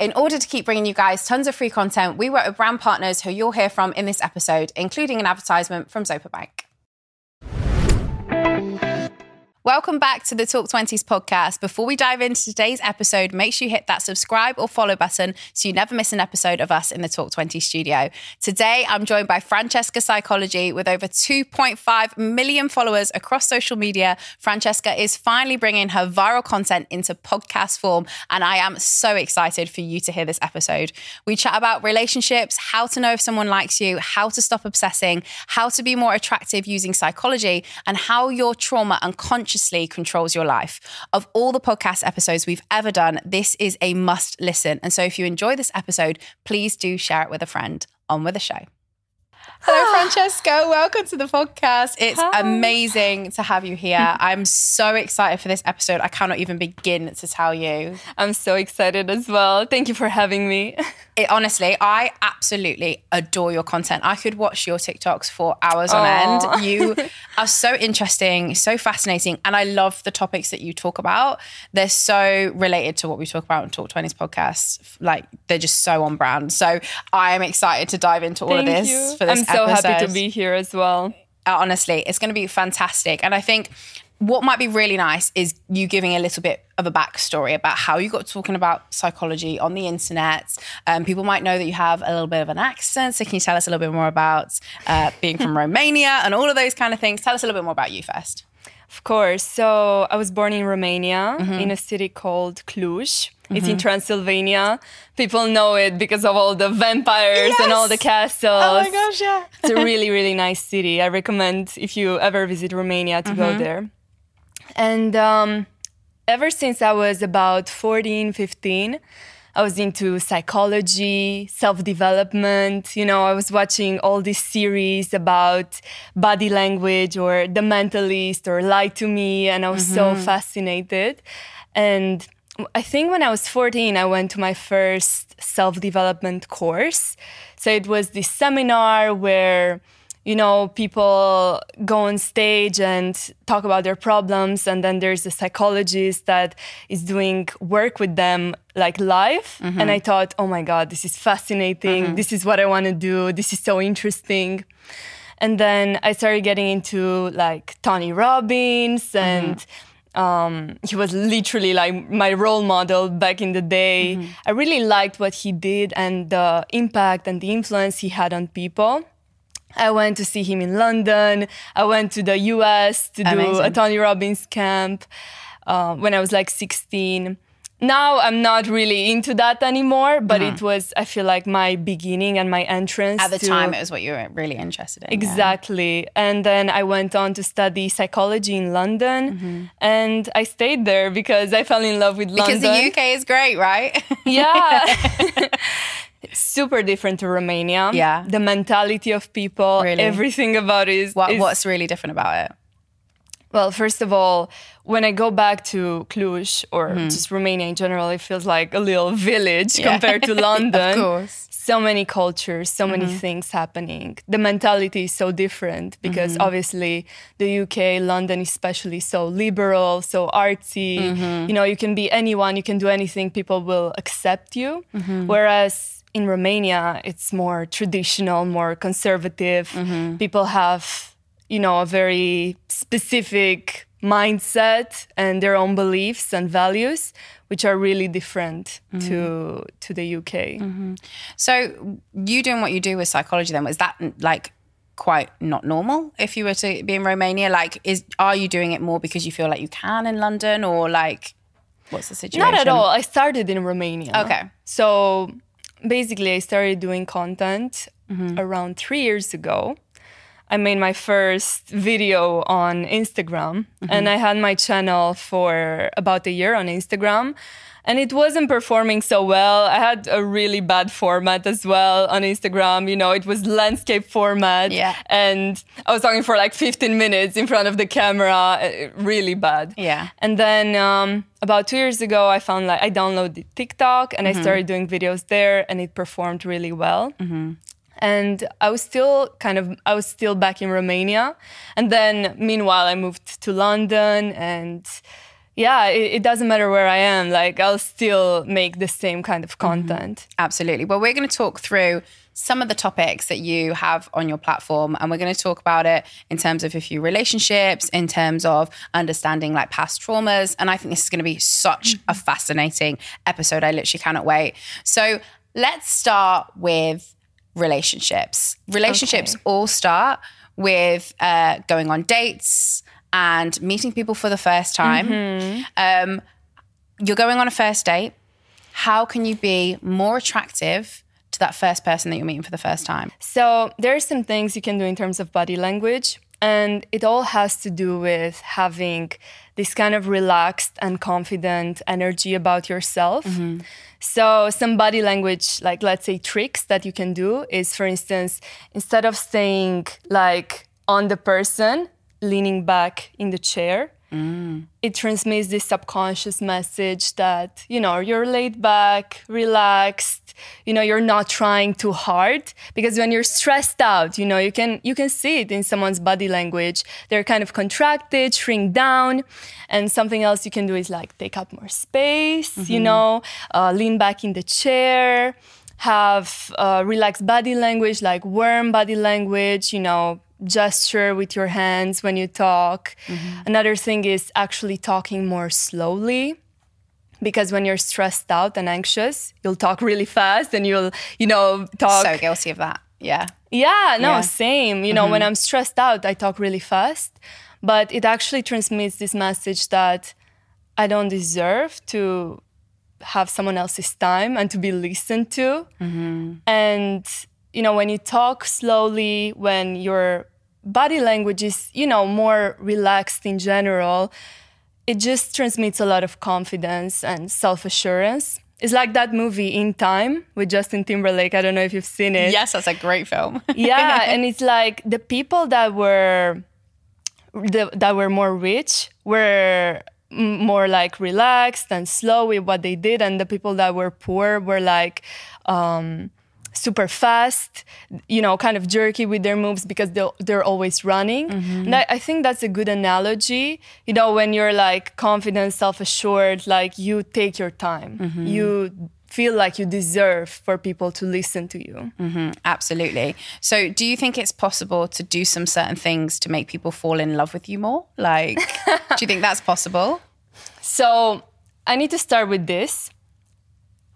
In order to keep bringing you guys tons of free content, we work with brand partners who you'll hear from in this episode, including an advertisement from Zopa Bank. Welcome back to the Talk Twenties podcast. Before we dive into today's episode, make sure you hit that subscribe or follow button so you never miss an episode of us in the Talk 20 studio. Today, I'm joined by Francesca Psychology with over 2.5 million followers across social media. Francesca is finally bringing her viral content into podcast form, and I am so excited for you to hear this episode. We chat about relationships, how to know if someone likes you, how to stop obsessing, how to be more attractive using psychology, and how your trauma controls your life. Of all the podcast episodes we've ever done, this is a must listen. And so if you enjoy this episode, please do share it with a friend. On with the show. Hello, ah. Francesca. Welcome to the podcast. It's Hi. amazing to have you here. I'm so excited for this episode. I cannot even begin to tell you. I'm so excited as well. Thank you for having me. It, honestly, I absolutely adore your content. I could watch your TikToks for hours on end. You are so interesting, so fascinating, and I love the topics that you talk about. They're so related to what we talk about on Talk Twenties podcast. Like they're just so on brand. So I am excited to dive into all Thank of this you. for this I'm so happy to be here as well. Uh, honestly, it's going to be fantastic. And I think what might be really nice is you giving a little bit of a backstory about how you got talking about psychology on the internet. Um, people might know that you have a little bit of an accent. So, can you tell us a little bit more about uh, being from Romania and all of those kind of things? Tell us a little bit more about you first. Of course. So I was born in Romania Mm-hmm. in a city called Cluj. It's in Transylvania. People know it because of all the vampires and all the castles. Oh my gosh, yeah. it's a really, really nice city. I recommend if you ever visit Romania to Mm-hmm. go there. And um, ever since I was about 14, 15, I was into psychology, self development. You know, I was watching all these series about body language or The Mentalist or Lie to Me, and I was so fascinated. And I think when I was 14, I went to my first self development course. So it was this seminar where you know, people go on stage and talk about their problems, and then there's a psychologist that is doing work with them like live. And mm-hmm. I thought, oh my God, this is fascinating. Mm-hmm. This is what I want to do. This is so interesting. And then I started getting into like Tony Robbins mm-hmm. and um, he was literally like my role model back in the day. I really liked what he did and the impact and the influence he had on people. I went to see him in London. I went to the US to do a Tony Robbins camp uh, when I was like 16. Now I'm not really into that anymore, but it uh-huh. was, I feel like, my beginning and my entrance. At the to- time, it was what you were really interested in. yeah. Exactly. And then I went on to study psychology in London mm-hmm. and I stayed there because I fell in love with London. Because the UK is great, right? Yeah. Super different to Romania. Yeah. The mentality of people, Really? everything about it is, what, is- what's really different about it? Well, first of all, when I go back to Cluj or Mm-hmm. just Romania in general, it feels like a little village compared to London. Of course. So many cultures, so many mm-hmm. things happening. The mentality is so different because mm-hmm. obviously the UK, London especially, so liberal, so artsy. Mm-hmm. You know, you can be anyone, you can do anything, people will accept you. Whereas in Romania, it's more traditional, more conservative. People have, you know, a very specific mindset and their own beliefs and values, which are really different mm-hmm. to to the UK. Mm-hmm. So you doing what you do with psychology then was that like quite not normal if you were to be in Romania like is are you doing it more because you feel like you can in London or like what's the situation Not at all. I started in Romania. Okay. So basically, I started doing content mm-hmm. around three years ago. I made my first video on Instagram and I had my channel for about a year on Instagram. And it wasn't performing so well. I had a really bad format as well on Instagram. You know, it was landscape format. Yeah. And I was talking for like 15 minutes in front of the camera. uh, Really bad. Yeah. And then um, about two years ago, I found like I downloaded TikTok and I started doing videos there, and it performed really well. And I was still kind of I was still back in Romania, and then meanwhile I moved to London, and yeah, it, it, doesn't matter where I am. Like I'll still make the same kind of content. Mm-hmm. Absolutely. Well, we're going to talk through some of the topics that you have on your platform, and we're going to talk about it in terms of a few relationships, in terms of understanding like past traumas, and I think this is going to be such mm-hmm. a fascinating episode. I literally cannot wait. So let's start with relationships. Relationships okay. all start with uh, going on dates and meeting people for the first time. Mm-hmm. Um, you're going on a first date. How can you be more attractive to that first person that you're meeting for the first time? So, there are some things you can do in terms of body language. And it all has to do with having this kind of relaxed and confident energy about yourself. Mm-hmm. So, some body language, like let's say tricks that you can do is, for instance, instead of staying like on the person, leaning back in the chair. Mm. It transmits this subconscious message that, you know, you're laid back, relaxed, you know, you're not trying too hard. Because when you're stressed out, you know, you can you can see it in someone's body language. They're kind of contracted, shrink down. And something else you can do is like take up more space, mm-hmm. you know, uh, lean back in the chair, have uh, relaxed body language, like warm body language, you know, gesture with your hands when you talk. Mm-hmm. Another thing is actually talking more slowly because when you're stressed out and anxious, you'll talk really fast and you'll, you know, talk. So guilty of that. Yeah. Yeah, no, yeah. same. You know, mm-hmm. when I'm stressed out, I talk really fast, but it actually transmits this message that I don't deserve to have someone else's time and to be listened to. Mm-hmm. And, you know, when you talk slowly, when you're body language is, you know, more relaxed in general, it just transmits a lot of confidence and self assurance. It's like that movie In Time with Justin Timberlake. I don't know if you've seen it. Yes, that's a great film. yeah, and it's like the people that were the, that were more rich were more like relaxed and slow with what they did, and the people that were poor were like. Um, super fast, you know, kind of jerky with their moves because they're, they're always running. Mm-hmm. And I, I, think that's a good analogy. You know, when you're like confident, self assured, like you take your time, mm-hmm. you feel like you deserve for people to listen to you. Mm-hmm. Absolutely. So, do you think it's possible to do some certain things to make people fall in love with you more? Like, do you think that's possible? So, I need to start with this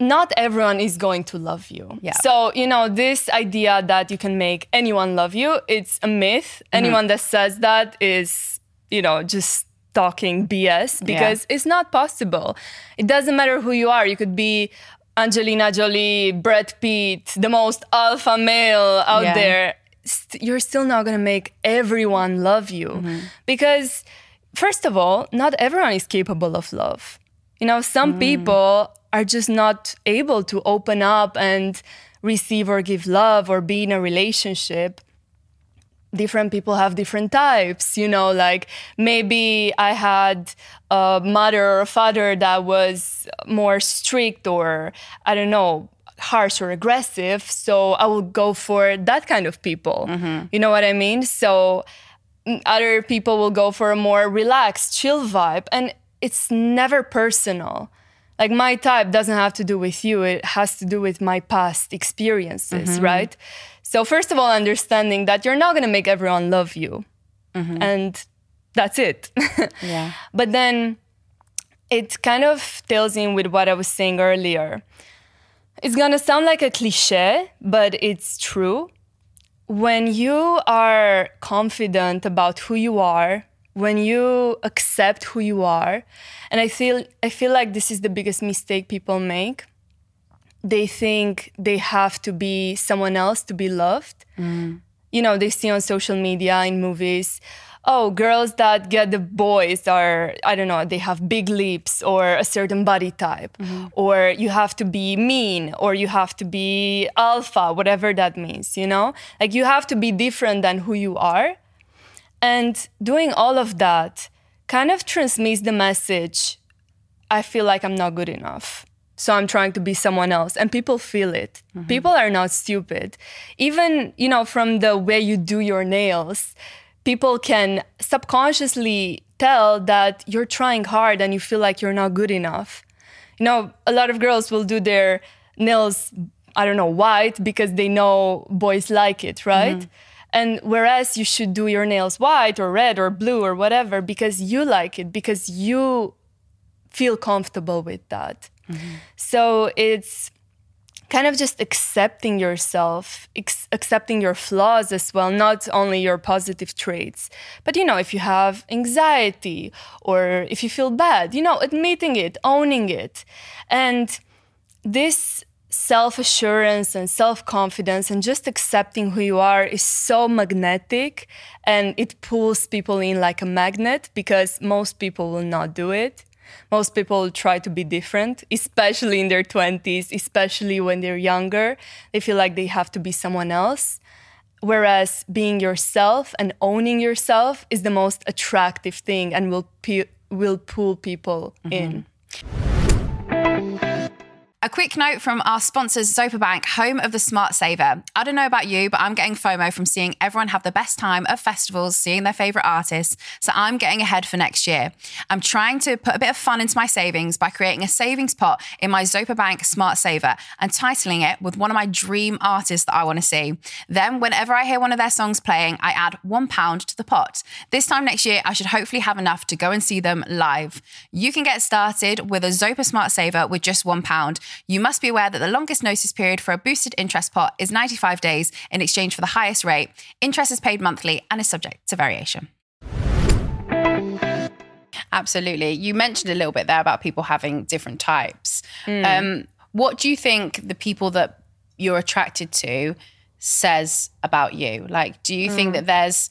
not everyone is going to love you. Yeah. So, you know, this idea that you can make anyone love you, it's a myth. Mm-hmm. Anyone that says that is, you know, just talking BS because yeah. it's not possible. It doesn't matter who you are. You could be Angelina Jolie, Brad Pitt, the most alpha male out yeah. there. You're still not going to make everyone love you mm-hmm. because, first of all, not everyone is capable of love. You know, some mm. people are just not able to open up and receive or give love or be in a relationship different people have different types you know like maybe i had a mother or a father that was more strict or i don't know harsh or aggressive so i will go for that kind of people. Mm-hmm. you know what i mean? So mm, other people will go for a more relaxed chill vibe and it's never personal like my type doesn't have to do with you it has to do with my past experiences mm-hmm. right? So first of all understanding that you're not going to make everyone love you. Mm-hmm. and that's it. Yeah. But then it kind of tails in with what i was saying earlier. It's going to sound like a cliche but it's true. When you are confident about who you are when you accept who you are and i feel i feel like this is the biggest mistake people make. They think they have to be someone else to be loved. Mm. you know they see on social media in movies oh girls that get the boys are i don't know they have big lips or a certain body type. Mm-hmm. or you have to be mean or you have to be alpha whatever that means you know? Like you have to be different than who you are and doing all of that kind of transmits the message I feel like I'm not good enough. So I'm trying to be someone else. And people feel it. Mm-hmm. People are not stupid. Even, you know, from the way you do your nails, people can subconsciously tell that you're trying hard and you feel like you're not good enough. You know, a lot of girls will do their nails, I don't know, white because they know boys like it, right? Mm-hmm. And whereas you should do your nails white or red or blue or whatever because you like it, because you feel comfortable with that. Mm-hmm. So it's kind of just accepting yourself, ex- accepting your flaws as well, not only your positive traits. But you know, if you have anxiety or if you feel bad, you know, admitting it, owning it. And this self assurance and self confidence and just accepting who you are is so magnetic and it pulls people in like a magnet because most people will not do it. Most people try to be different, especially in their 20s, especially when they're younger. They feel like they have to be someone else. Whereas being yourself and owning yourself is the most attractive thing and will, pe- will pull people mm-hmm. in. A quick note from our sponsors, Zopa Bank, home of the Smart Saver. I don't know about you, but I'm getting FOMO from seeing everyone have the best time at festivals, seeing their favorite artists. So I'm getting ahead for next year. I'm trying to put a bit of fun into my savings by creating a savings pot in my Zopa Bank Smart Saver and titling it with one of my dream artists that I want to see. Then, whenever I hear one of their songs playing, I add one pound to the pot. This time next year, I should hopefully have enough to go and see them live. You can get started with a Zopa Smart Saver with just one pound. You must be aware that the longest notice period for a boosted interest pot is 95 days in exchange for the highest rate. Interest is paid monthly and is subject to variation. Absolutely. You mentioned a little bit there about people having different types. Mm. Um, what do you think the people that you're attracted to says about you? Like, do you mm. think that there's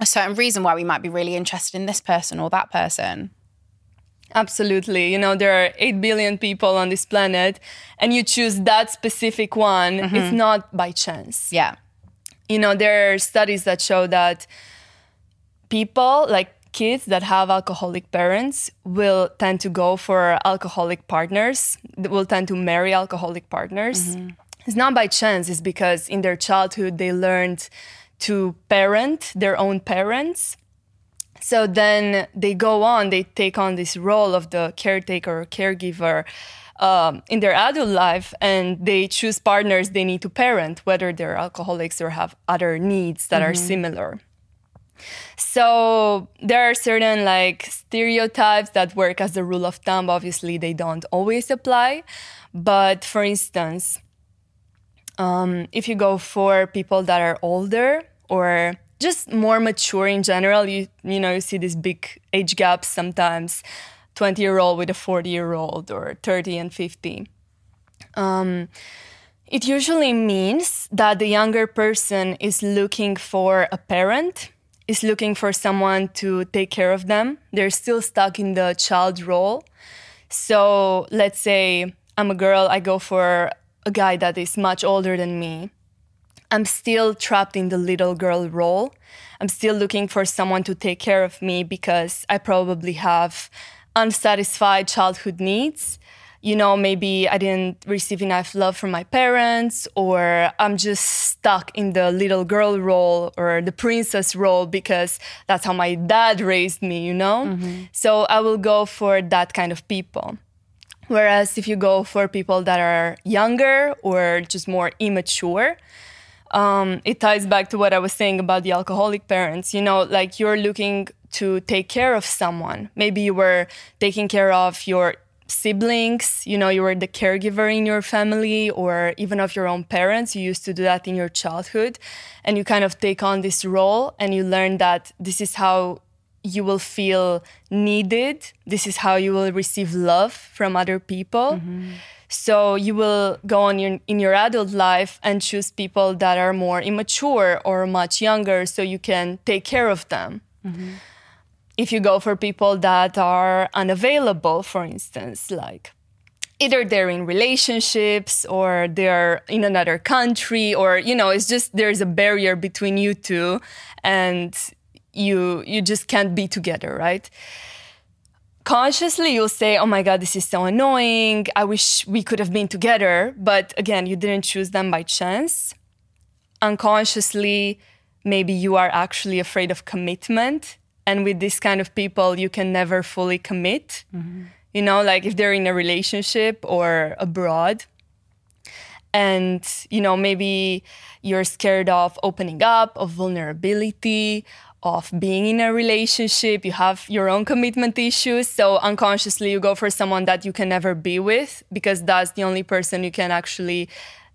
a certain reason why we might be really interested in this person or that person? Absolutely. You know, there are 8 billion people on this planet, and you choose that specific one. Mm-hmm. It's not by chance. Yeah. You know, there are studies that show that people, like kids that have alcoholic parents, will tend to go for alcoholic partners, will tend to marry alcoholic partners. Mm-hmm. It's not by chance, it's because in their childhood they learned to parent their own parents so then they go on, they take on this role of the caretaker or caregiver um, in their adult life, and they choose partners they need to parent, whether they're alcoholics or have other needs that mm-hmm. are similar. So there are certain like stereotypes that work as a rule of thumb. Obviously, they don't always apply. But for instance, um, if you go for people that are older or just more mature in general. You you know you see these big age gaps sometimes, twenty year old with a forty year old or thirty and fifty. Um, it usually means that the younger person is looking for a parent, is looking for someone to take care of them. They're still stuck in the child role. So let's say I'm a girl, I go for a guy that is much older than me I'm still trapped in the little girl role. I'm still looking for someone to take care of me because I probably have unsatisfied childhood needs. You know, maybe I didn't receive enough love from my parents, or I'm just stuck in the little girl role or the princess role because that's how my dad raised me, you know? Mm-hmm. So I will go for that kind of people. Whereas if you go for people that are younger or just more immature, um, it ties back to what I was saying about the alcoholic parents. You know, like you're looking to take care of someone. Maybe you were taking care of your siblings, you know, you were the caregiver in your family or even of your own parents. You used to do that in your childhood. And you kind of take on this role and you learn that this is how you will feel needed. This is how you will receive love from other people. Mm-hmm. So you will go on your, in your adult life and choose people that are more immature or much younger so you can take care of them. Mm-hmm. If you go for people that are unavailable, for instance, like either they're in relationships or they're in another country or you know it's just there's a barrier between you two and you you just can't be together right consciously you'll say, oh my God, this is so annoying. I wish we could have been together. But again, you didn't choose them by chance. Unconsciously, maybe you are actually afraid of commitment. And with this kind of people, you can never fully commit. Mm-hmm. You know, like if they're in a relationship or abroad. And, you know, maybe you're scared of opening up, of vulnerability, of being in a relationship, you have your own commitment issues. So unconsciously, you go for someone that you can never be with because that's the only person you can actually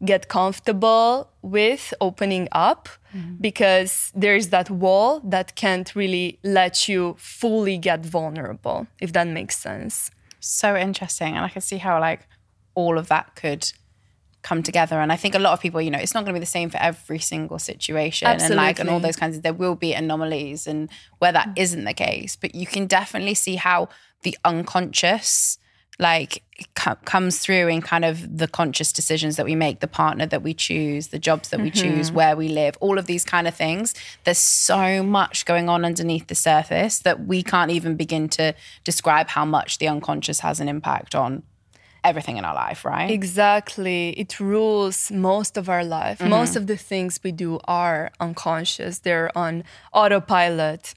get comfortable with opening up mm-hmm. because there's that wall that can't really let you fully get vulnerable, if that makes sense. So interesting. And I can see how, like, all of that could come together. And I think a lot of people, you know, it's not going to be the same for every single situation. Absolutely. And like, and all those kinds of, there will be anomalies and where that mm. isn't the case. But you can definitely see how the unconscious, like, comes through in kind of the conscious decisions that we make, the partner that we choose, the jobs that we mm-hmm. choose, where we live, all of these kind of things. There's so much going on underneath the surface that we can't even begin to describe how much the unconscious has an impact on everything in our life, right? Exactly. It rules most of our life. Mm-hmm. Most of the things we do are unconscious, they're on autopilot.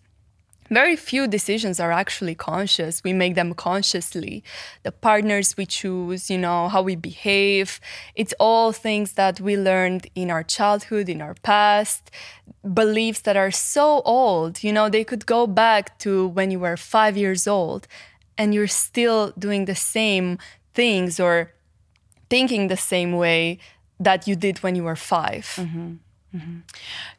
Very few decisions are actually conscious. We make them consciously. The partners we choose, you know, how we behave, it's all things that we learned in our childhood, in our past, beliefs that are so old. You know, they could go back to when you were five years old and you're still doing the same things or thinking the same way that you did when you were 5 mm-hmm. Mm-hmm.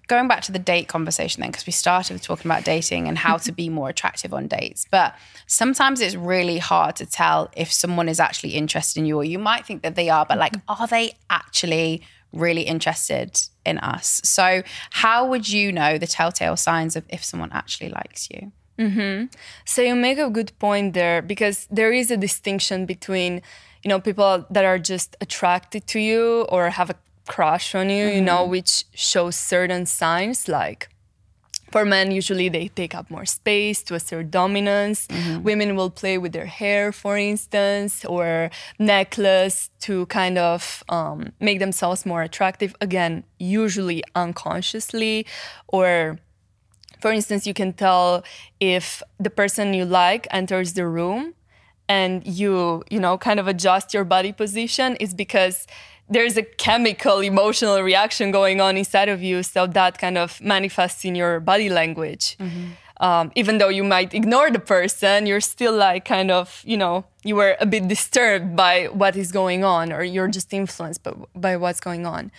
Going back to the date conversation, then, because we started talking about dating and how to be more attractive on dates. But sometimes it's really hard to tell if someone is actually interested in you, or you might think that they are, but like, are they actually really interested in us? So, how would you know the telltale signs of if someone actually likes you? Mm-hmm. So you make a good point there because there is a distinction between, you know, people that are just attracted to you or have a crush on you, mm-hmm. you know, which shows certain signs like for men, usually they take up more space to assert dominance. Mm-hmm. Women will play with their hair, for instance, or necklace to kind of um, make themselves more attractive. Again, usually unconsciously, or for instance, you can tell if the person you like enters the room and you, you know, kind of adjust your body position is because there's a chemical emotional reaction going on inside of you. So that kind of manifests in your body language. Mm-hmm. Um, even though you might ignore the person, you're still like kind of, you know, you were a bit disturbed by what is going on, or you're just influenced by, by what's going on.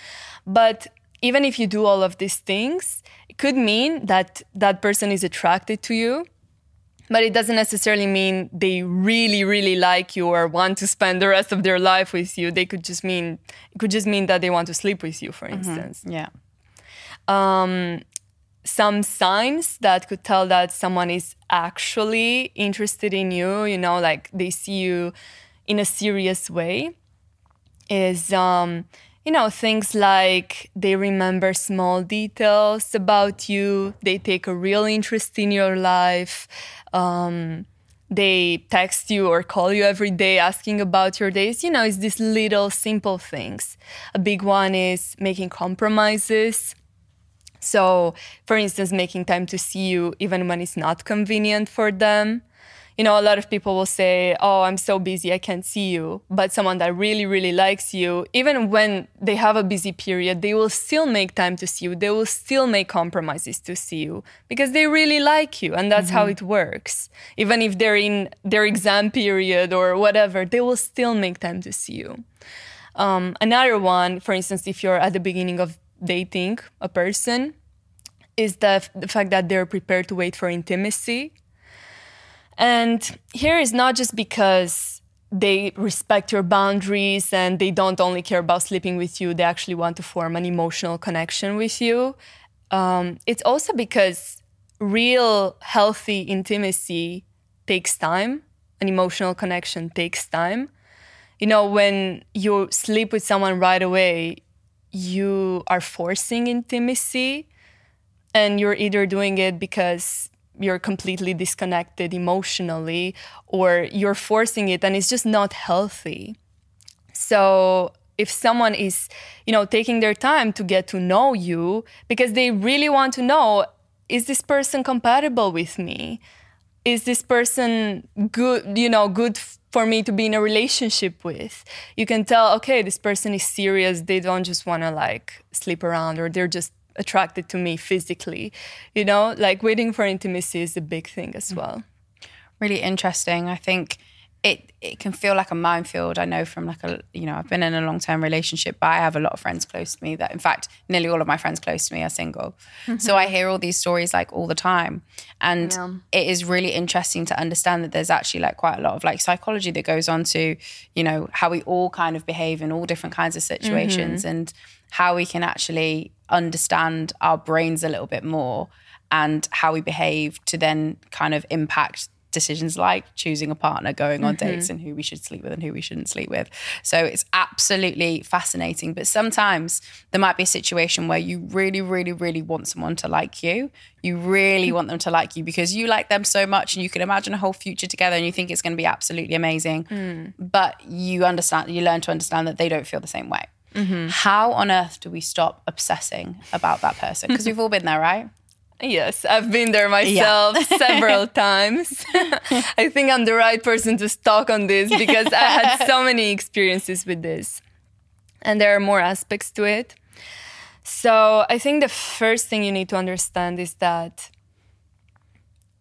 But even if you do all of these things, could mean that that person is attracted to you, but it doesn't necessarily mean they really, really like you or want to spend the rest of their life with you. They could just mean it could just mean that they want to sleep with you, for mm-hmm. instance. Yeah. Um, some signs that could tell that someone is actually interested in you, you know, like they see you in a serious way, is um, you know, things like they remember small details about you, they take a real interest in your life, um, they text you or call you every day asking about your days. You know, it's these little simple things. A big one is making compromises. So, for instance, making time to see you even when it's not convenient for them you know, a lot of people will say, Oh, I'm so busy, I can't see you. But someone that really, really likes you, even when they have a busy period, they will still make time to see you. They will still make compromises to see you because they really like you. And that's mm-hmm. how it works. Even if they're in their exam period or whatever, they will still make time to see you. Um, another one, for instance, if you're at the beginning of dating a person, is the, the fact that they're prepared to wait for intimacy and here is not just because they respect your boundaries and they don't only care about sleeping with you, they actually want to form an emotional connection with you. Um, it's also because real healthy intimacy takes time, an emotional connection takes time. You know, when you sleep with someone right away, you are forcing intimacy and you're either doing it because you're completely disconnected emotionally or you're forcing it and it's just not healthy. So if someone is, you know, taking their time to get to know you because they really want to know is this person compatible with me? Is this person good, you know, good for me to be in a relationship with? You can tell, okay, this person is serious. They don't just want to like sleep around or they're just attracted to me physically. You know, like waiting for intimacy is a big thing as mm. well. Really interesting. I think it it can feel like a minefield. I know from like a you know I've been in a long term relationship, but I have a lot of friends close to me that in fact nearly all of my friends close to me are single. Mm-hmm. So I hear all these stories like all the time, and yeah. it is really interesting to understand that there's actually like quite a lot of like psychology that goes on to you know how we all kind of behave in all different kinds of situations mm-hmm. and how we can actually understand our brains a little bit more and how we behave to then kind of impact decisions like choosing a partner, going on mm-hmm. dates, and who we should sleep with and who we shouldn't sleep with. So it's absolutely fascinating. But sometimes there might be a situation where you really, really, really want someone to like you. You really want them to like you because you like them so much and you can imagine a whole future together and you think it's going to be absolutely amazing. Mm. But you understand, you learn to understand that they don't feel the same way. Mm-hmm. How on earth do we stop obsessing about that person? Because we've all been there, right? Yes, I've been there myself yeah. several times. I think I'm the right person to talk on this because I had so many experiences with this. And there are more aspects to it. So I think the first thing you need to understand is that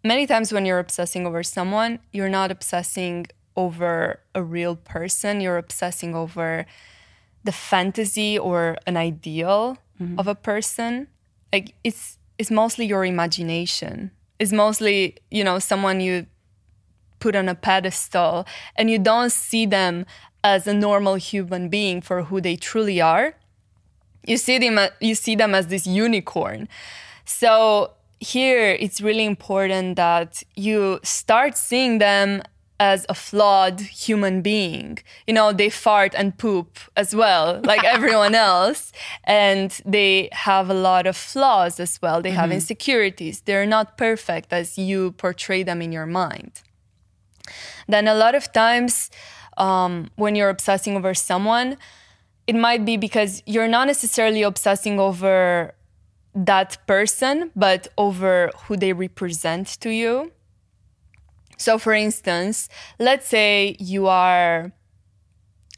many times when you're obsessing over someone, you're not obsessing over a real person, you're obsessing over the fantasy or an ideal mm-hmm. of a person. Like it's it's mostly your imagination. It's mostly, you know, someone you put on a pedestal and you don't see them as a normal human being for who they truly are. You see them you see them as this unicorn. So here it's really important that you start seeing them as a flawed human being. You know, they fart and poop as well, like everyone else. And they have a lot of flaws as well. They mm-hmm. have insecurities. They're not perfect as you portray them in your mind. Then, a lot of times, um, when you're obsessing over someone, it might be because you're not necessarily obsessing over that person, but over who they represent to you. So, for instance, let's say you are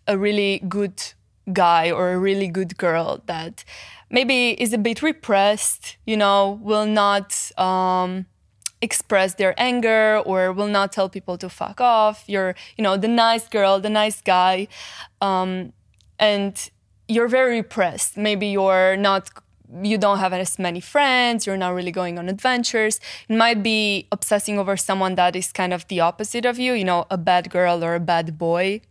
a really good guy or a really good girl that maybe is a bit repressed, you know, will not um, express their anger or will not tell people to fuck off. You're, you know, the nice girl, the nice guy. Um, and you're very repressed. Maybe you're not you don't have as many friends, you're not really going on adventures. It might be obsessing over someone that is kind of the opposite of you, you know, a bad girl or a bad boy,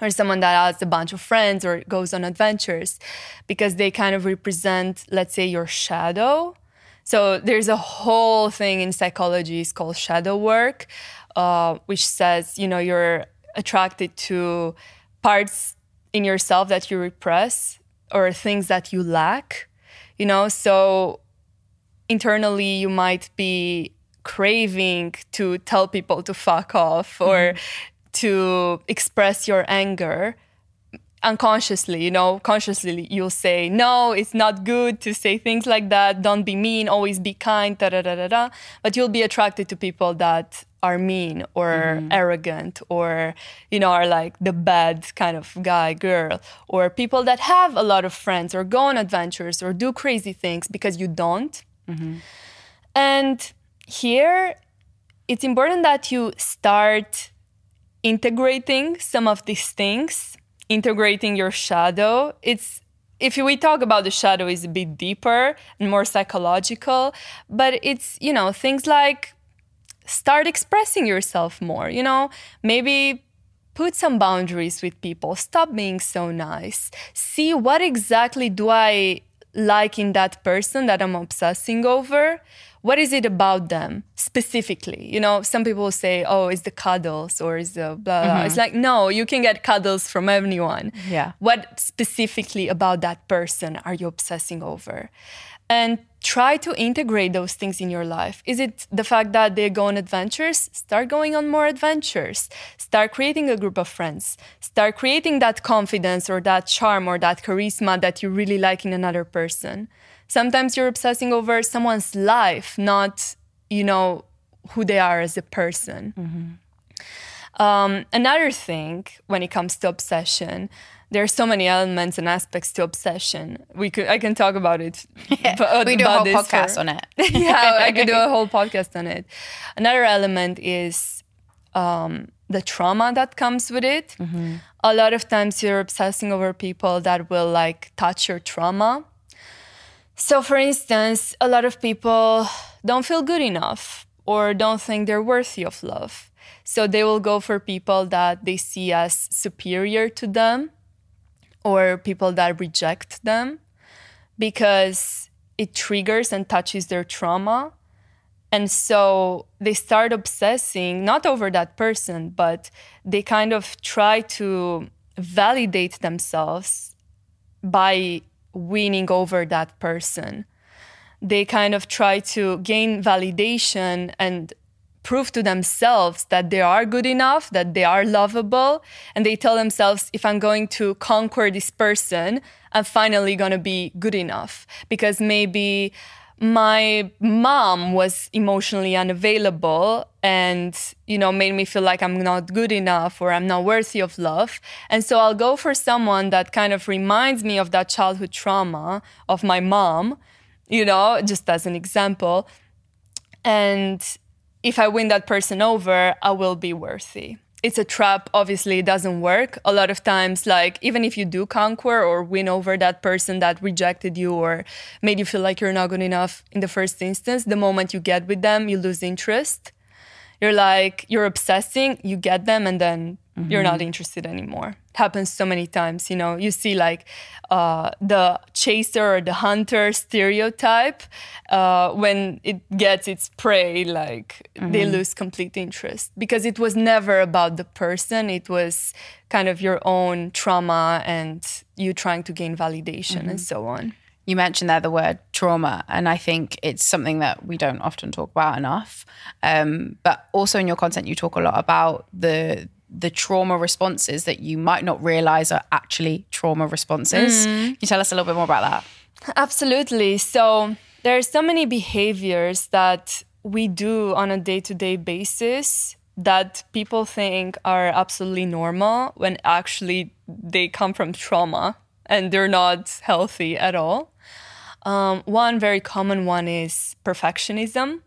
or someone that has a bunch of friends or goes on adventures because they kind of represent, let's say, your shadow. So there's a whole thing in psychology is called shadow work, uh, which says, you know, you're attracted to parts in yourself that you repress or things that you lack you know so internally you might be craving to tell people to fuck off or mm-hmm. to express your anger unconsciously you know consciously you'll say no it's not good to say things like that. Don't be mean. Always be kind. Da da da da da. But you'll be attracted to people that are mean or mm-hmm. arrogant or you know are like the bad kind of guy girl or people that have a lot of friends or go on adventures or do crazy things because you don't. Mm-hmm. and here it's important that you start integrating some of these things integrating your shadow it's if we talk about the shadow is a bit deeper and more psychological but it's you know things like start expressing yourself more you know? Maybe put some boundaries with people. Stop being so nice. See what exactly do i like in that person that i'm obsessing over what is it about them specifically? You know, some people say, oh, it's the cuddles or it's the blah, blah. Mm-hmm. It's like, no, you can get cuddles from anyone. Yeah. What specifically about that person are you obsessing over? And try to integrate those things in your life. Is it the fact that they go on adventures? Start going on more adventures. Start creating a group of friends. Start creating that confidence or that charm or that charisma that you really like in another person. Sometimes you're obsessing over someone's life, not, you know, who they are as a person. Mm-hmm. Um, another thing when it comes to obsession, there are so many elements and aspects to obsession. We could I can talk about it. Yeah, we do a whole podcast for, on it. yeah, I could do a whole podcast on it. Another element is um, the trauma that comes with it. Mm-hmm. A lot of times you're obsessing over people that will like touch your trauma. So, for instance, a lot of people don't feel good enough or don't think they're worthy of love. So they will go for people that they see as superior to them or people that reject them because it triggers and touches their trauma. And so they start obsessing, not over that person, but they kind of try to validate themselves by winning over that person. They kind of try to gain validation and prove to themselves that they are good enough, that they are lovable. And they tell themselves, if I'm going to conquer this person, I'm finally going to be good enough. Because maybe my mom was emotionally unavailable and you know made me feel like i'm not good enough or i'm not worthy of love and so i'll go for someone that kind of reminds me of that childhood trauma of my mom you know just as an example and if I win that person over, I will be worthy. It's a trap, obviously, it doesn't work. A lot of times, like, even if you do conquer or win over that person that rejected you or made you feel like you're not good enough in the first instance, the moment you get with them, you lose interest. You're like, you're obsessing, you get them, and then mm-hmm. you're not interested anymore. It happens so many times. You know, you see like uh, the chaser or the hunter stereotype. Uh, when it gets its prey, like mm-hmm. they lose complete interest because it was never about the person. It was kind of your own trauma and you trying to gain validation mm-hmm. and so on. You mentioned there the word trauma, and I think it's something that we don't often talk about enough. Um, but also in your content, you talk a lot about the the trauma responses that you might not realize are actually trauma responses. Mm. Can you tell us a little bit more about that? Absolutely. So there are so many behaviors that we do on a day-to-day basis that people think are absolutely normal when actually they come from trauma and they're not healthy at all. Um, one very common one is perfectionism.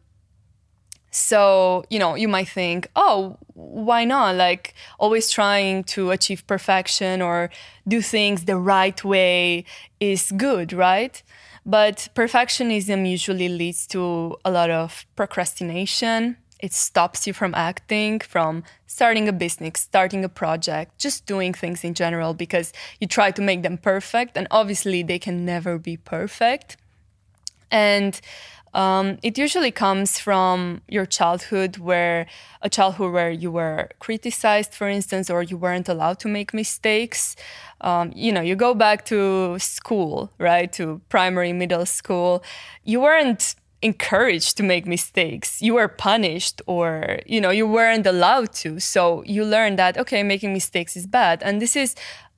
So, you know, you might think, oh, why not? Like, always trying to achieve perfection or do things the right way is good, right? But perfectionism usually leads to a lot of procrastination. It stops you from acting, from starting a business, starting a project, just doing things in general because you try to make them perfect. And obviously, they can never be perfect. And um, it usually comes from your childhood, where a childhood where you were criticized, for instance, or you weren't allowed to make mistakes. Um, you know, you go back to school, right, to primary, middle school. You weren't encouraged to make mistakes. You were punished, or you know, you weren't allowed to. So you learn that okay, making mistakes is bad, and this is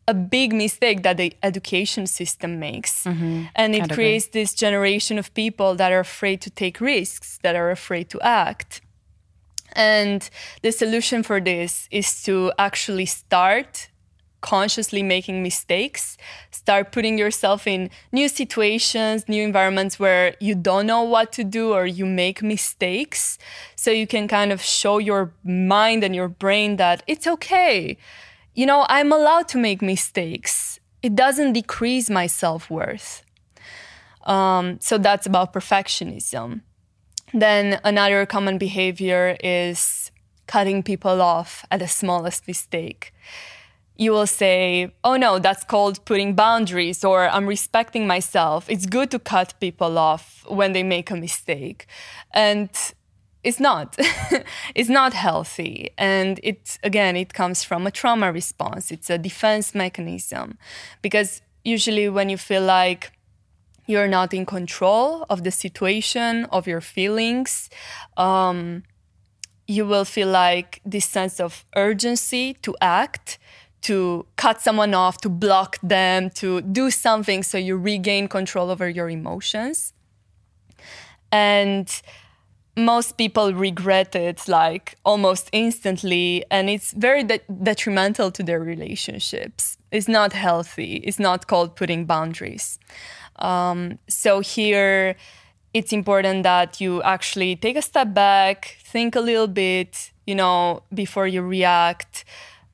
a big mistake that the education system makes. Mm-hmm. And it creates agree. this generation of people that are afraid to take risks, that are afraid to act. And the solution for this is to actually start consciously making mistakes, start putting yourself in new situations, new environments where you don't know what to do or you make mistakes. So you can kind of show your mind and your brain that it's okay you know, I'm allowed to make mistakes. It doesn't decrease my self worth. Um, so that's about perfectionism. Then another common behavior is cutting people off at the smallest mistake. You will say, Oh no, that's called putting boundaries, or I'm respecting myself. It's good to cut people off when they make a mistake. And it's not it's not healthy and it again it comes from a trauma response it's a defense mechanism because usually when you feel like you're not in control of the situation, of your feelings. Um, you will feel like this sense of urgency to act, to cut someone off, to block them, to do something so you regain control over your emotions. And most people regret it like almost instantly. And it's very de- detrimental to their relationships. It's not healthy. It's not called putting boundaries. Um, so here it's important that you actually take a step back think a little bit you know before you react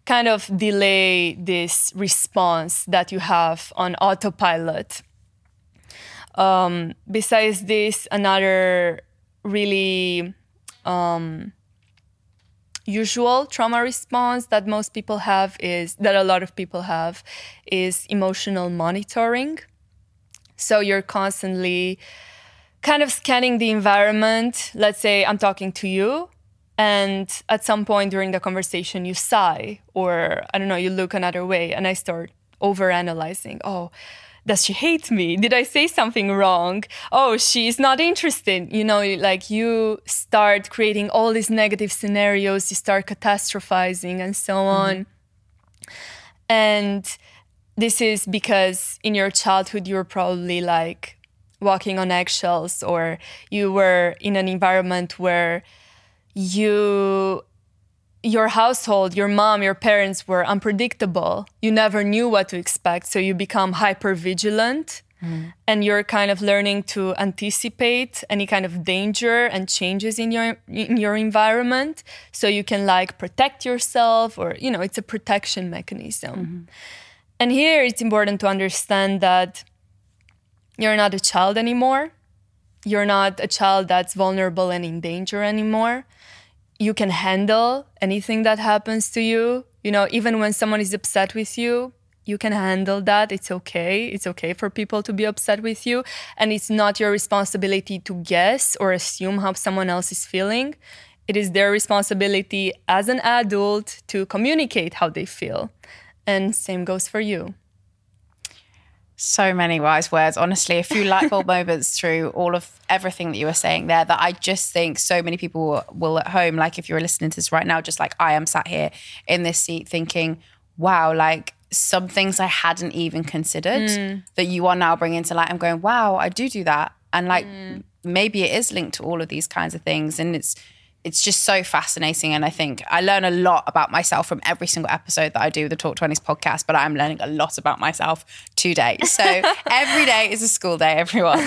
kind of delay this response that you have on autopilot um, besides this another really um, usual trauma response that most people have is that a lot of people have is emotional monitoring. So you're constantly kind of scanning the environment. Let's say I'm talking to you, and at some point during the conversation, you sigh, or I don't know, you look another way, and I start over analyzing. Oh, does she hate me? Did I say something wrong? Oh, she's not interested. You know, like you start creating all these negative scenarios, you start catastrophizing and so mm-hmm. on. And this is because in your childhood, you were probably like walking on eggshells, or you were in an environment where you your household, your mom, your parents were unpredictable. You never knew what to expect. So you become hyper vigilant mm. and you're kind of learning to anticipate any kind of danger and changes in your in your environment so you can like protect yourself or you know, it's a protection mechanism. Mm-hmm. And here it's important to understand that you're not a child anymore. You're not a child that's vulnerable and in danger anymore you can handle anything that happens to you. You know, even when someone is upset with you, you can handle that. It's okay. It's okay for people to be upset with you. And it's not your responsibility to guess or assume how someone else is feeling. It is their responsibility as an adult to communicate how they feel. And same goes for you. So many wise words. Honestly, a few light bulb moments through all of everything that you were saying there that I just think so many people will at home, like if you're listening to this right now, just like I am sat here in this seat thinking, wow, like some things I hadn't even considered mm. that you are now bringing to light. I'm going, wow, I do do that. And like mm. maybe it is linked to all of these kinds of things. And it's, it's just so fascinating. And I think I learn a lot about myself from every single episode that I do the Talk Twenties podcast, but I'm learning a lot about myself today. So every day is a school day, everyone.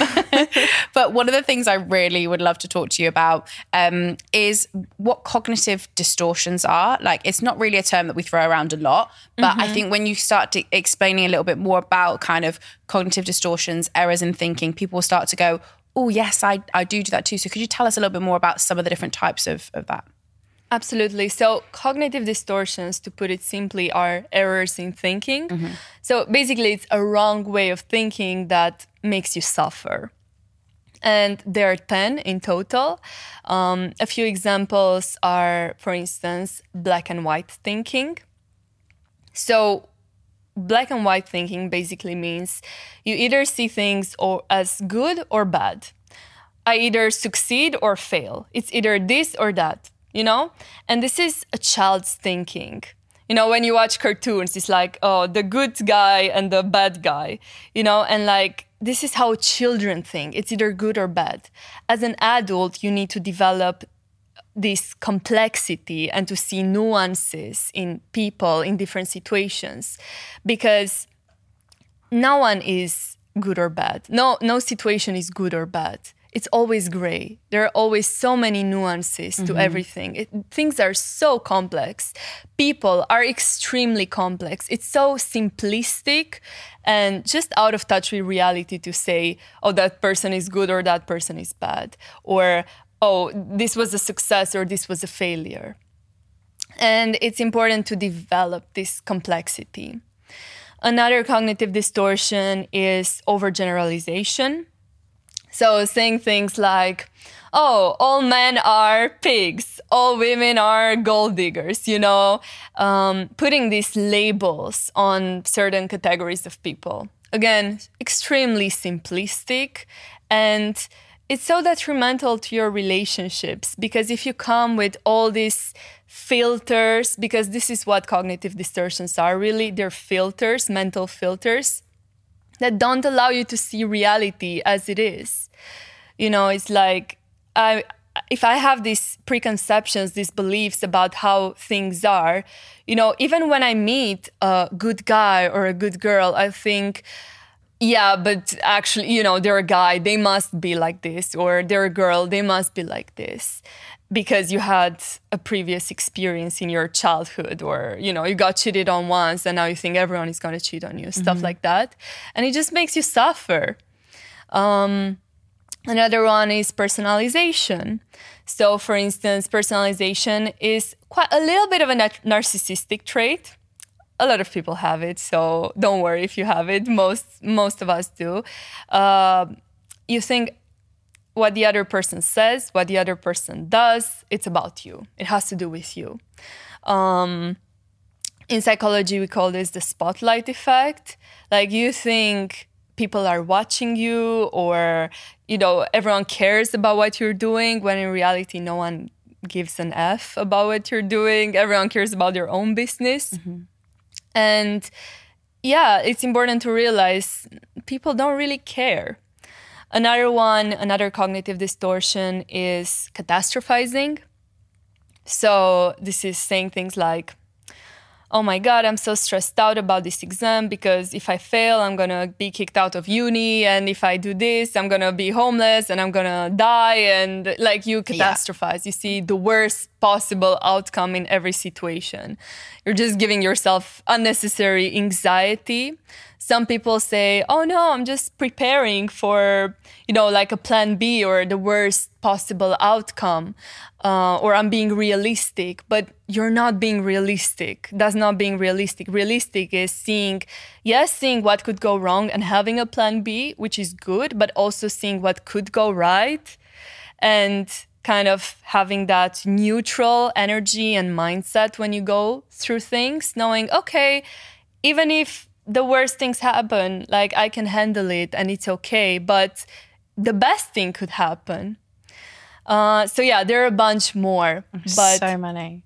but one of the things I really would love to talk to you about um, is what cognitive distortions are. Like, it's not really a term that we throw around a lot, but mm-hmm. I think when you start explaining a little bit more about kind of cognitive distortions, errors in thinking, people start to go, oh, yes, I, I do do that too. So could you tell us a little bit more about some of the different types of, of that? Absolutely. So, cognitive distortions, to put it simply, are errors in thinking. Mm-hmm. So, basically, it's a wrong way of thinking that makes you suffer. And there are 10 in total. Um, a few examples are, for instance, black and white thinking. So, black and white thinking basically means you either see things or as good or bad. I either succeed or fail. It's either this or that, you know? And this is a child's thinking. You know, when you watch cartoons, it's like, oh, the good guy and the bad guy, you know? And like, this is how children think. It's either good or bad. As an adult, you need to develop this complexity and to see nuances in people in different situations because no one is good or bad. No no situation is good or bad. It's always gray. There are always so many nuances to mm-hmm. everything. It, things are so complex. People are extremely complex. It's so simplistic and just out of touch with reality to say oh that person is good or that person is bad or oh, this was a success or this was a failure. And it's important to develop this complexity. Another cognitive distortion is overgeneralization. So, saying things like, oh, all men are pigs, all women are gold diggers, you know, um, putting these labels on certain categories of people. again, extremely simplistic and it's so detrimental to your relationships because if you come with all these filters, because this is what cognitive distortions are really, they're filters, mental filters that don't allow you to see reality as it is. You know, it's like I if I have these preconceptions, these beliefs about how things are, you know, even when I meet a good guy or a good girl, I think, yeah, but actually, you know, they're a guy, they must be like this, or they're a girl, they must be like this because you had a previous experience in your childhood or you know you got cheated on once and now you think everyone is going to cheat on you stuff mm-hmm. like that and it just makes you suffer um, another one is personalization so for instance personalization is quite a little bit of a narcissistic trait a lot of people have it so don't worry if you have it most most of us do uh, you think what the other person says, what the other person does, it's about you. It has to do with you. Um, in psychology, we call this the spotlight effect. Like you think people are watching you, or you know everyone cares about what you're doing, when in reality, no one gives an f about what you're doing. Everyone cares about their own business, mm-hmm. And yeah, it's important to realize people don't really care Another one, another cognitive distortion is catastrophizing. So this is saying things like, oh my God, I'm so stressed out about this exam because if I fail, I'm gonna be kicked out of uni. And if I do this, I'm gonna be homeless and I'm gonna die. And like you catastrophize, yeah. you see the worst possible outcome in every situation. You're just giving yourself unnecessary anxiety some people say, oh no, I'm just preparing for, you know, like a plan B or the worst possible outcome, uh, or I'm being realistic. But you're not being realistic. That's not being realistic. Realistic is seeing, yes, seeing what could go wrong and having a plan B, which is good, but also seeing what could go right and kind of having that neutral energy and mindset when you go through things, knowing, okay, even if the worst things happen, like I can handle it and it's okay. But the best thing could happen. Uh, so yeah, there are a bunch more, but so many.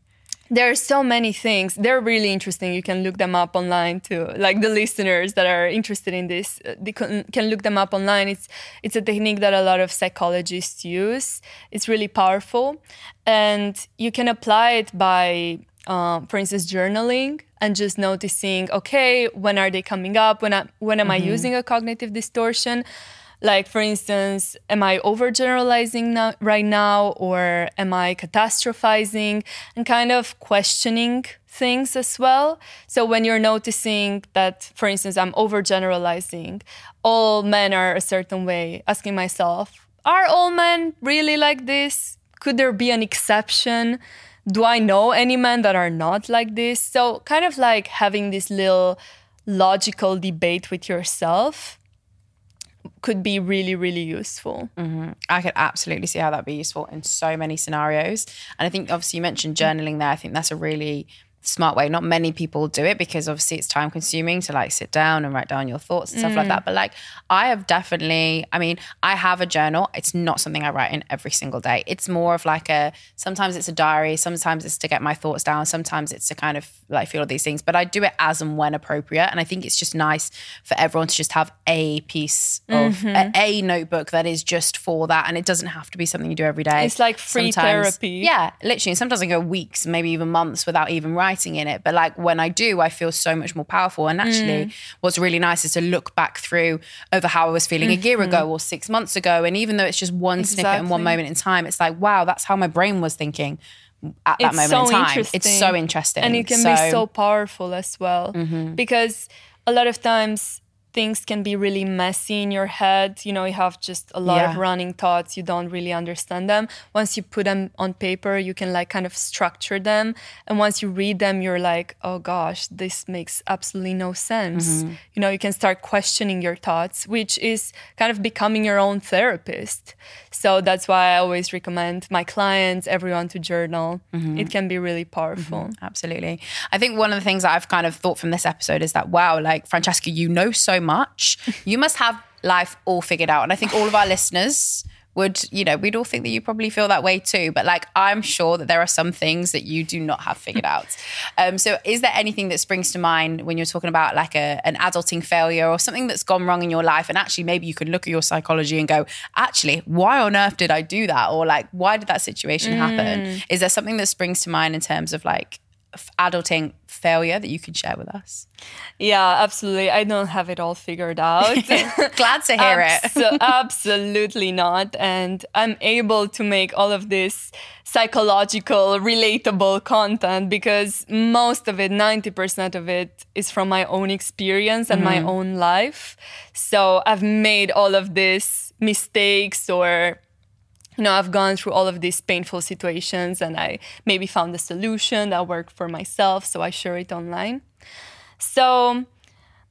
There are so many things. They're really interesting. You can look them up online too. Like the listeners that are interested in this, uh, they can, can look them up online. It's it's a technique that a lot of psychologists use. It's really powerful, and you can apply it by, uh, for instance, journaling and just noticing, okay, when are they coming up? When I, when am mm-hmm. I using a cognitive distortion? Like for instance, am I overgeneralizing now, right now, or am I catastrophizing? And kind of questioning things as well. So when you're noticing that, for instance, I'm overgeneralizing, all men are a certain way, asking myself, are all men really like this? Could there be an exception? do I know any men that are not like this? So, kind of like having this little logical debate with yourself could be really, really useful. Mm-hmm. I could absolutely see how that'd be useful in so many scenarios. And I think, obviously, you mentioned journaling there. I think that's a really smart way. Not many people do it because obviously it's time consuming to like sit down and write down your thoughts and stuff mm. like that. But like I have definitely, I mean, I have a journal. It's not something I write in every single day. It's more of like a, sometimes it's a diary, sometimes it's to get my thoughts down, sometimes it's to kind of like feel all these things. But I do it as and when appropriate. And I think it's just nice for everyone to just have a piece of mm-hmm. a, a, notebook that is just for that. And it doesn't have to be something you do every day. It's like free sometimes, therapy. Yeah, literally. Sometimes I go weeks, maybe even months without even writing writing in it. But like when I do, I feel so much more powerful. And actually, mm. what's really nice is to look back through over how I was feeling mm-hmm. a year ago mm-hmm. or six months ago. And even though it's just one exactly. snippet and one moment in time, it's like, wow, that's how my brain was thinking at that it's moment so in time. It's so interesting. And it can so, be so powerful as well. Mm-hmm. Because a lot of times things can be really messy in your head. You know, you have just a lot yeah. of running thoughts, you don't really understand them. Once you put them on paper, you can like kind of structure them. And once you read them, you're like, oh gosh, this makes absolutely no sense. Mm-hmm. You know, you can start questioning your thoughts, which is kind of becoming your own therapist. So that's why I always recommend my clients, everyone to journal. Mm-hmm. It can be really powerful. Mm-hmm. Absolutely. I think one of the things that I've kind of thought from this episode is that, wow, like Francesca, you know so much. You must have life all figured out. And I think all of our listeners would, you know, we'd all think that you probably feel that way too. But like, I'm sure that there are some things that you do not have figured out. Um, so, is there anything that springs to mind when you're talking about like a, an adulting failure or something that's gone wrong in your life? And actually, maybe you could look at your psychology and go, actually, why on earth did I do that? Or like, why did that situation happen? Mm. Is there something that springs to mind in terms of like adulting failure that you could share with us? Yeah, absolutely. I don't have it all figured out. Glad to hear it. Absolutely not. And I'm able to make all of this psychological, relatable content because most of it, 90% of it, is from my own experience and my mm-hmm. own life. So I've made all of these mistakes or you know, I've gone through all of these painful situations and I maybe found a solution that worked for myself. So I share it online. So,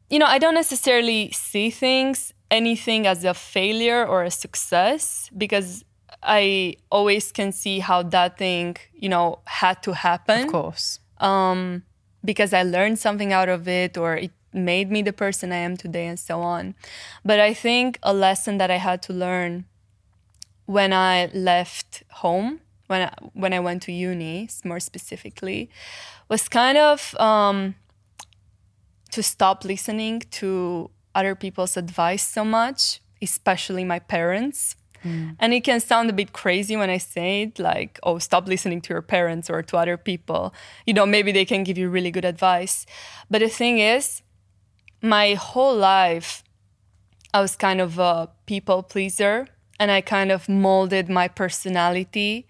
you know, I don't necessarily see things, anything as a failure or a success because I always can see how that thing, you know, had to happen Of course. Um, because I learned something out of it or it made me the person I am today and so on. But I think a lesson that I had to learn when I left home, when I, when I went to uni, more specifically, was kind of um, to stop listening to other people's advice so much, especially my parents. And it can sound a bit crazy when I say it, like, oh, stop listening to your parents or to other people. You know, maybe they can give you really good advice. But the thing is, my whole life, I was kind of a people pleaser and I kind of molded my personality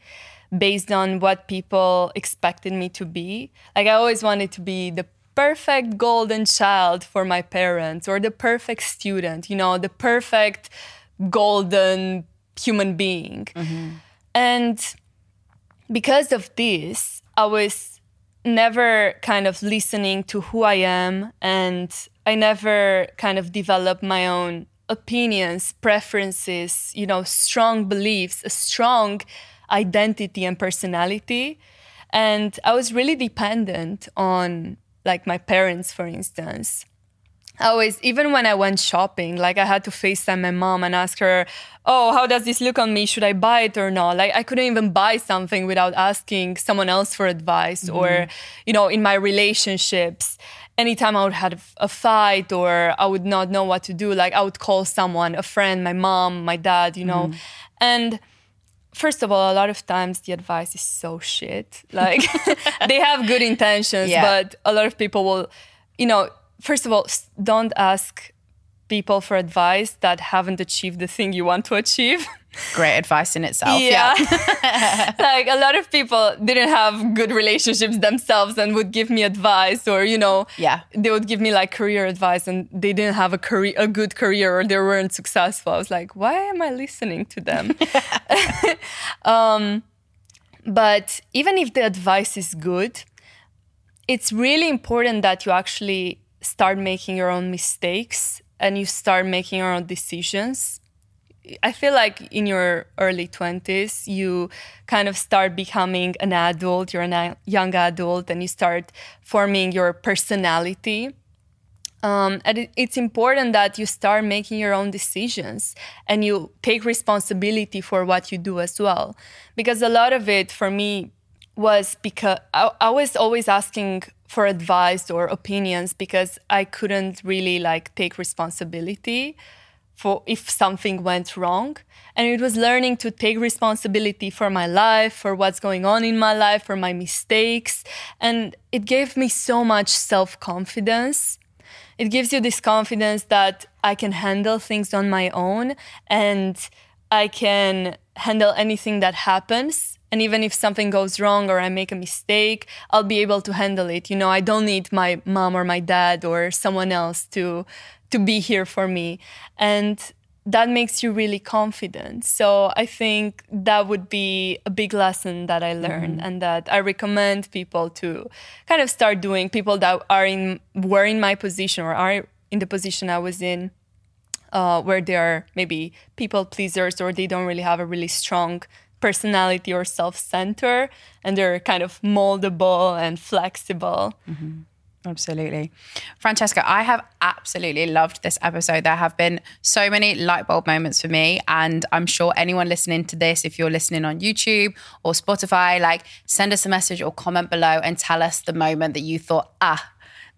based on what people expected me to be. Like, I always wanted to be the perfect golden child for my parents or the perfect student, you know, the perfect golden human being. Mm-hmm. And because of this, I was never kind of listening to who I am and I never kind of developed my own opinions, preferences, you know, strong beliefs, a strong identity and personality. And I was really dependent on like my parents, for instance. I always, even when I went shopping, like I had to FaceTime my mom and ask her, Oh, how does this look on me? Should I buy it or not? Like I couldn't even buy something without asking someone else for advice. Or, mm-hmm. you know, in my relationships, anytime I would have a fight or I would not know what to do, like I would call someone, a friend, my mom, my dad, you know. Mm-hmm. And first of all, a lot of times the advice is so shit. Like they have good intentions, Yeah. but a lot of people will, you know, first of all, don't ask people for advice that haven't achieved the thing you want to achieve. Great advice in itself. Yeah. like a lot of people didn't have good relationships themselves and would give me advice or you know Yeah. they would give me like career advice and they didn't have a career a good career or they weren't successful i was like why am i listening to them um, but even if the advice is good it's really important that you actually start making your own mistakes and you start making your own decisions I feel like in your early 20s, you kind of start becoming an adult, you're a young adult, and you start forming your personality. Um, and it's important that you start making your own decisions and you take responsibility for what you do as well. Because a lot of it for me was because I, I was always asking for advice or opinions because I couldn't really like take responsibility for if something went wrong. And it was learning to take responsibility for my life for what's going on in my life for my mistakes. And it gave me so much self-confidence. It gives you this confidence that i can handle things on my own and i can handle anything that happens. And even if something goes wrong or i make a mistake i'll be able to handle it. You know i don't need my mom or my dad or someone else to to be here for me. And that makes you really confident. So i think that would be a big lesson that i learned and that i recommend people to kind of start doing people that are in were in my position or are in the position i was in uh, where they are maybe people pleasers or they don't really have a really strong personality or self center and they're kind of moldable and flexible Absolutely. Francesca, I have absolutely loved this episode. There have been so many light bulb moments for me. And I'm sure anyone listening to this, if you're listening on YouTube or Spotify, like send us a message or comment below and tell us the moment that you thought, ah,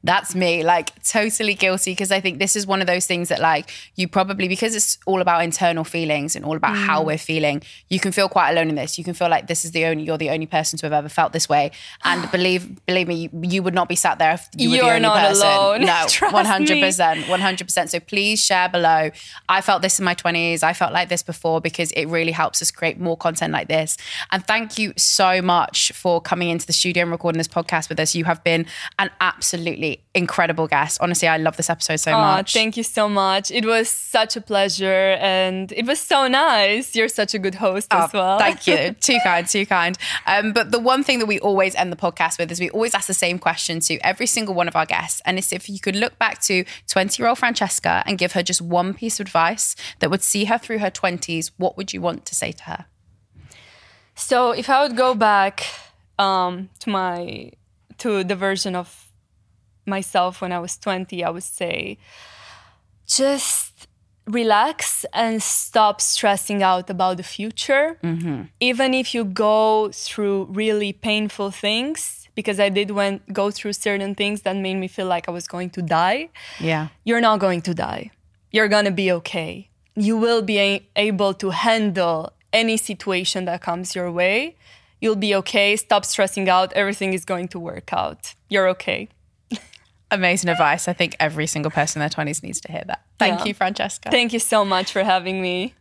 that's me like totally guilty because i think this is one of those things that like you probably because it's all about internal feelings and all about mm. how we're feeling you can feel quite alone in this. You can feel like this is the only you're the only person to have ever felt this way. And believe believe me you, you, would not be sat there if you were you're the only not person. alone. no 100% 100% so please share below. I felt this in my 20s i felt like this before because it really helps us create more content like this. And thank you so much for coming into the studio and recording this podcast with us. You have been an absolutely incredible guest. Honestly, I love this episode so oh, much. Thank you so much. It was such a pleasure and it was so nice. You're such a good host oh, as well. Thank you. too kind, too kind. Um, but the one thing that we always end the podcast with is we always ask the same question to every single one of our guests. And it's if you could look back to 20 year old Francesca and give her just one piece of advice that would see her through her 20s, what would you want to say to her? So if I would go back um, to my to the version of myself when I was 20, I would say just relax and stop stressing out about the future. Mm-hmm. Even if you go through really painful things, because I did went, go through certain things that made me feel like I was going to die. Yeah. You're not going to die. You're going to be okay. You will be a- able to handle any situation that comes your way. You'll be okay. Stop stressing out. Everything is going to work out. You're okay amazing advice. I think every single person in their 20s needs to hear that. Thank yeah. you, Francesca. Thank you so much for having me.